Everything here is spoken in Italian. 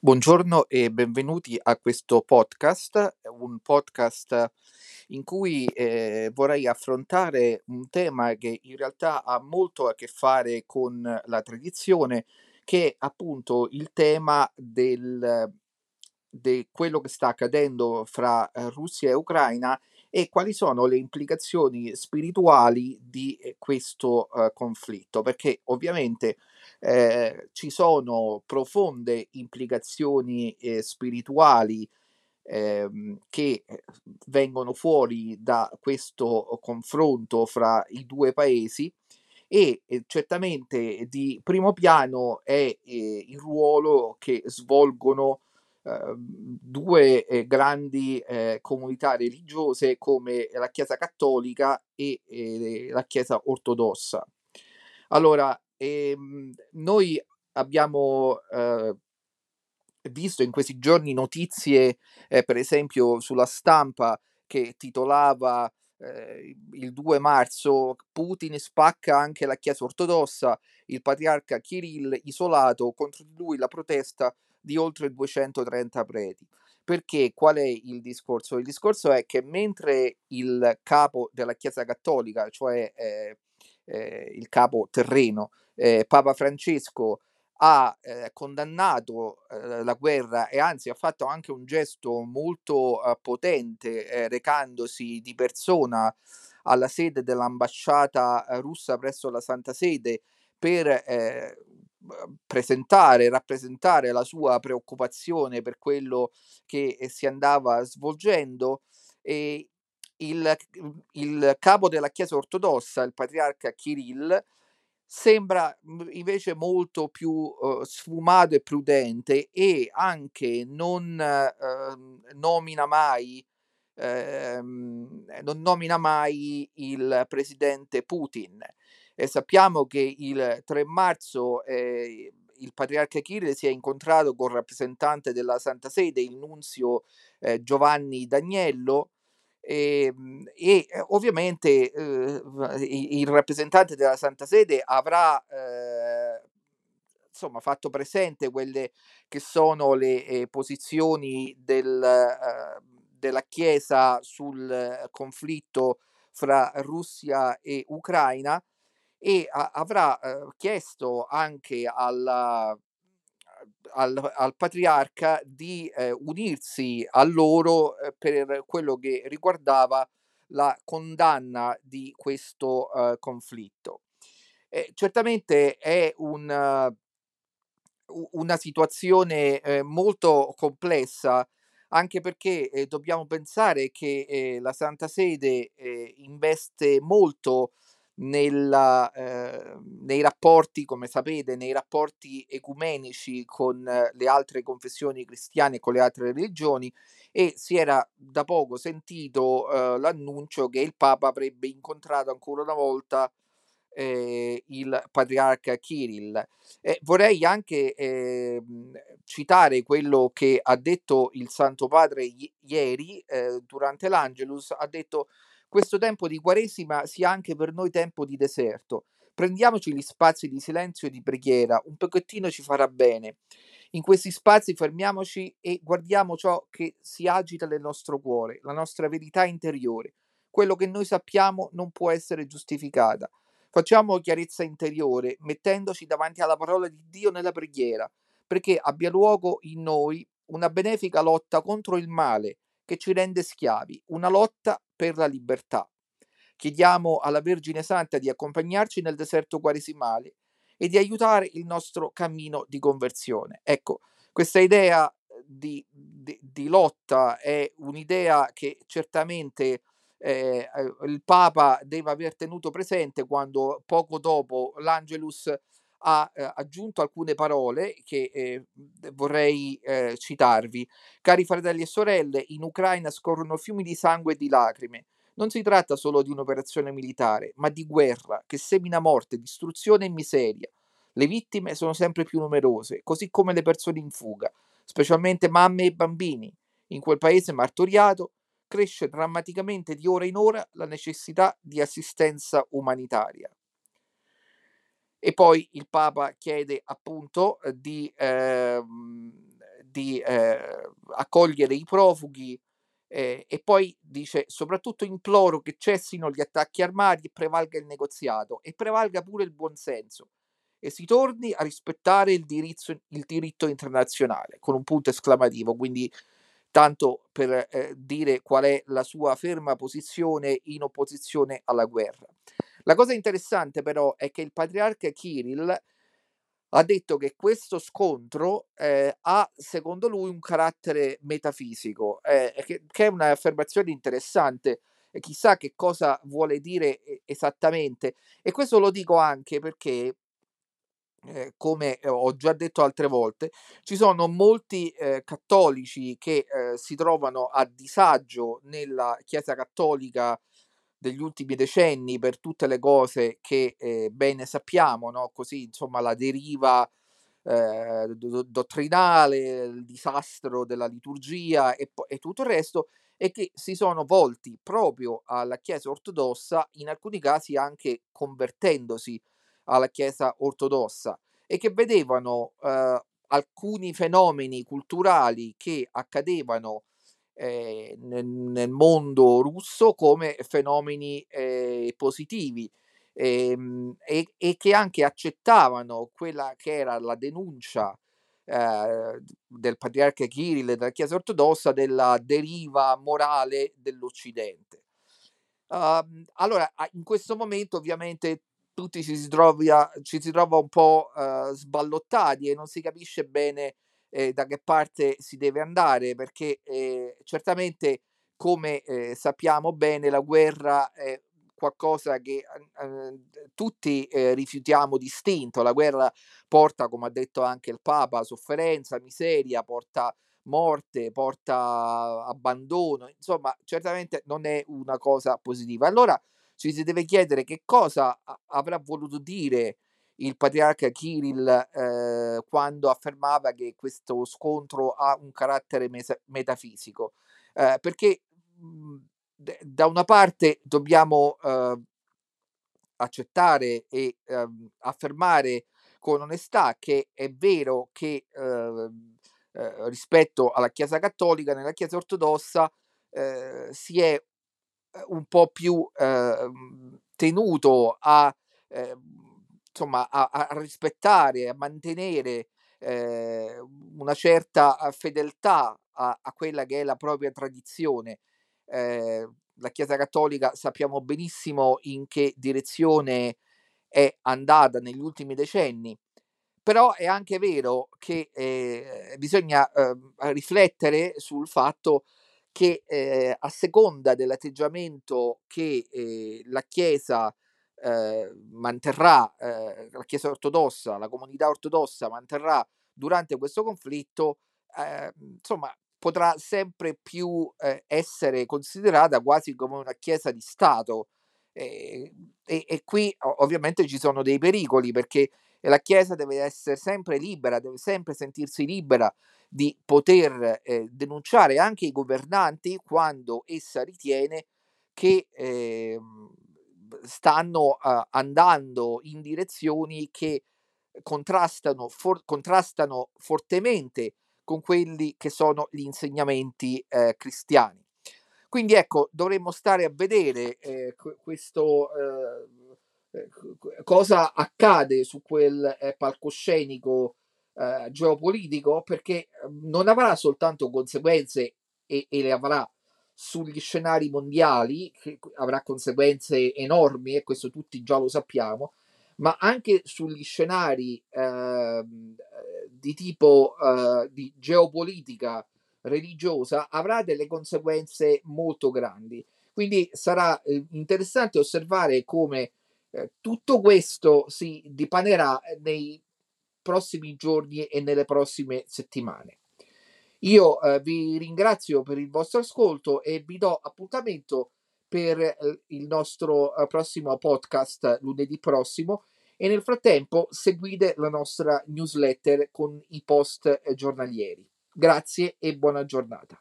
Buongiorno e benvenuti a questo podcast, un podcast in cui eh, vorrei affrontare un tema che in realtà ha molto a che fare con la tradizione, che è appunto il tema del, de quello che sta accadendo fra eh, Russia e Ucraina e quali sono le implicazioni spirituali di eh, questo eh, conflitto, perché ovviamente eh, ci sono profonde implicazioni eh, spirituali ehm, che eh, vengono fuori da questo confronto fra i due paesi e eh, certamente di primo piano è eh, il ruolo che svolgono eh, due grandi comunità religiose come la Chiesa Cattolica e la Chiesa Ortodossa. Allora, ehm, noi abbiamo eh, visto in questi giorni notizie, eh, per esempio sulla stampa, che titolava eh, il 2 marzo Putin spacca anche la Chiesa ortodossa, il patriarca Kirill isolato, contro di lui la protesta di oltre 230 preti. Perché qual è il discorso? Il discorso è che mentre il capo della Chiesa Cattolica, cioè eh, eh, il capo terreno, eh, Papa Francesco, ha eh, condannato eh, la guerra e anzi ha fatto anche un gesto molto eh, potente eh, recandosi di persona alla sede dell'ambasciata eh, russa presso la Santa Sede per eh, presentare, rappresentare la sua preoccupazione per quello che si andava svolgendo. E il, il capo della Chiesa ortodossa, il patriarca Kirill, sembra mhmm, invece molto più uh, sfumato e prudente e anche non uh, nomina mai ehm, non nomina mai il presidente Putin. E sappiamo che il 3 marzo eh, il patriarca Kirill si è incontrato con il rappresentante della Santa Sede, il nunzio eh, Giovanni Daniello, Ehm, e, e ovviamente eh, il rappresentante della Santa Sede avrà eh, insomma fatto presente quelle che sono le eh, posizioni del, eh, della Chiesa sul conflitto fra Russia e Ucraina e a, avrà eh, chiesto anche alla al, al patriarca di eh, unirsi a loro eh, per quello che riguardava la condanna di questo eh, conflitto. certamente è un, una situazione eh, molto complessa anche perché eh, dobbiamo pensare che eh, la Santa Sede investe molto nella, eh, nei rapporti, come sapete, nei rapporti ecumenici con eh, le altre confessioni cristiane e con le altre religioni e si era da poco sentito eh, l'annuncio che il Papa avrebbe incontrato ancora una volta eh, il patriarca Kirill. vorrei anche eh, citare quello che ha detto il Santo Padre i- ieri eh, durante l'Angelus, ha detto questo tempo di Quaresima sia anche per noi tempo di deserto. Prendiamoci gli spazi di silenzio e di preghiera, un pochettino ci farà bene. In questi spazi fermiamoci e guardiamo ciò che si agita nel nostro cuore, la nostra verità interiore. Quello che noi sappiamo non può essere giustificata. Facciamo chiarezza interiore, mettendoci davanti alla parola di Dio nella preghiera, perché abbia luogo in noi una benefica lotta contro il male che ci rende schiavi, una lotta per la libertà. Chiediamo alla Vergine Santa di accompagnarci nel deserto quaresimale e di aiutare il nostro cammino di conversione. Ecco, questa idea di, di, di lotta è un'idea che certamente eh, il Papa deve aver tenuto presente quando poco dopo l'Angelus ha eh, aggiunto alcune parole che eh, vorrei eh, citarvi. Cari fratelli e sorelle, in Ucraina scorrono fiumi di sangue e di lacrime. Non si tratta solo di un'operazione militare, ma di guerra che semina morte, distruzione e miseria. Le vittime sono sempre più numerose, così come le persone in fuga, specialmente mamme e bambini. In quel paese martoriato cresce drammaticamente di ora in ora la necessità di assistenza umanitaria. E poi il Papa chiede appunto di, eh, di eh, accogliere i profughi eh, e poi dice soprattutto imploro che cessino gli attacchi armati e prevalga il negoziato e prevalga pure il buonsenso e si torni a rispettare il diritto, il diritto internazionale con un punto esclamativo quindi tanto per eh, dire qual è la sua ferma posizione in opposizione alla guerra. La cosa interessante però è che il patriarca Kirill ha detto che questo scontro eh, ha, secondo lui, un carattere metafisico, eh, che, che, è un'affermazione interessante e chissà che cosa vuole dire esattamente. E questo lo dico anche perché, eh, come ho già detto altre volte, ci sono molti eh, cattolici che eh, si trovano a disagio nella Chiesa cattolica degli ultimi decenni per tutte le cose che eh, bene sappiamo, no? così insomma la deriva eh, do- dottrinale, il disastro della liturgia e, po- e tutto il resto, e che si sono volti proprio alla Chiesa ortodossa, in alcuni casi anche convertendosi alla Chiesa ortodossa, e che vedevano eh, alcuni fenomeni culturali che accadevano eh, nel, nel, mondo russo come fenomeni eh, positivi ehm, e, e, che anche accettavano quella che era la denuncia eh, del patriarca Kirill e della Chiesa ortodossa della deriva morale dell'Occidente. Uh, allora, in questo momento ovviamente tutti ci si trova, ci si trova un po' uh, sballottati e non si capisce bene eh, da che parte si deve andare, perché eh, certamente, come eh, sappiamo bene, la guerra è qualcosa che eh, tutti eh, rifiutiamo distinto. La guerra porta, come ha detto anche il Papa, sofferenza, miseria, porta morte, porta abbandono, insomma, certamente non è una cosa positiva. Allora ci si deve chiedere che cosa avrà voluto dire il patriarca Kirill eh, quando affermava che questo scontro ha un carattere mesa- metafisico, eh, perché mh, mhmm, d- da una parte dobbiamo eh, accettare e ehm, affermare con onestà che è vero che ehm, eh, rispetto alla Chiesa cattolica, nella Chiesa ortodossa eh, si è eh, un po' più ehm, tenuto a insomma, a, a rispettare, a mantenere eh, una certa fedeltà a, a, quella che è la propria tradizione. Eh, la Chiesa Cattolica sappiamo benissimo in che direzione è andata negli ultimi decenni, però è anche vero che eh, bisogna eh, riflettere sul fatto che eh, a seconda dell'atteggiamento che eh, la Chiesa eh, manterrà, eh, la Chiesa ortodossa, la comunità ortodossa manterrà durante questo conflitto, eh, insomma, potrà sempre più eh, essere considerata quasi come una Chiesa di Stato. E, e, e qui ovviamente ci sono dei pericoli perché la Chiesa deve essere sempre libera, deve sempre sentirsi libera di poter eh, denunciare anche i governanti quando essa ritiene che eh, stanno uh, andando in direzioni che contrastano, for- contrastano fortemente con quelli che sono gli insegnamenti eh, cristiani. Quindi ecco, dovremmo stare a vedere eh, questo, eh, eh cosa accade su quel eh, palcoscenico eh, geopolitico, perché non avrà soltanto conseguenze e, e le avrà sugli scenari mondiali, che avrà conseguenze enormi, e questo tutti già lo sappiamo, ma anche sugli scenari eh, di tipo eh, di geopolitica religiosa avrà delle conseguenze molto grandi. Quindi sarà eh, interessante osservare come eh, tutto questo si dipanerà nei prossimi giorni e nelle prossime settimane. Io eh, vi ringrazio per il vostro ascolto e vi do appuntamento per eh, il nostro eh, prossimo podcast lunedì prossimo e nel frattempo seguite la nostra newsletter con i post eh, giornalieri. Grazie e buona giornata.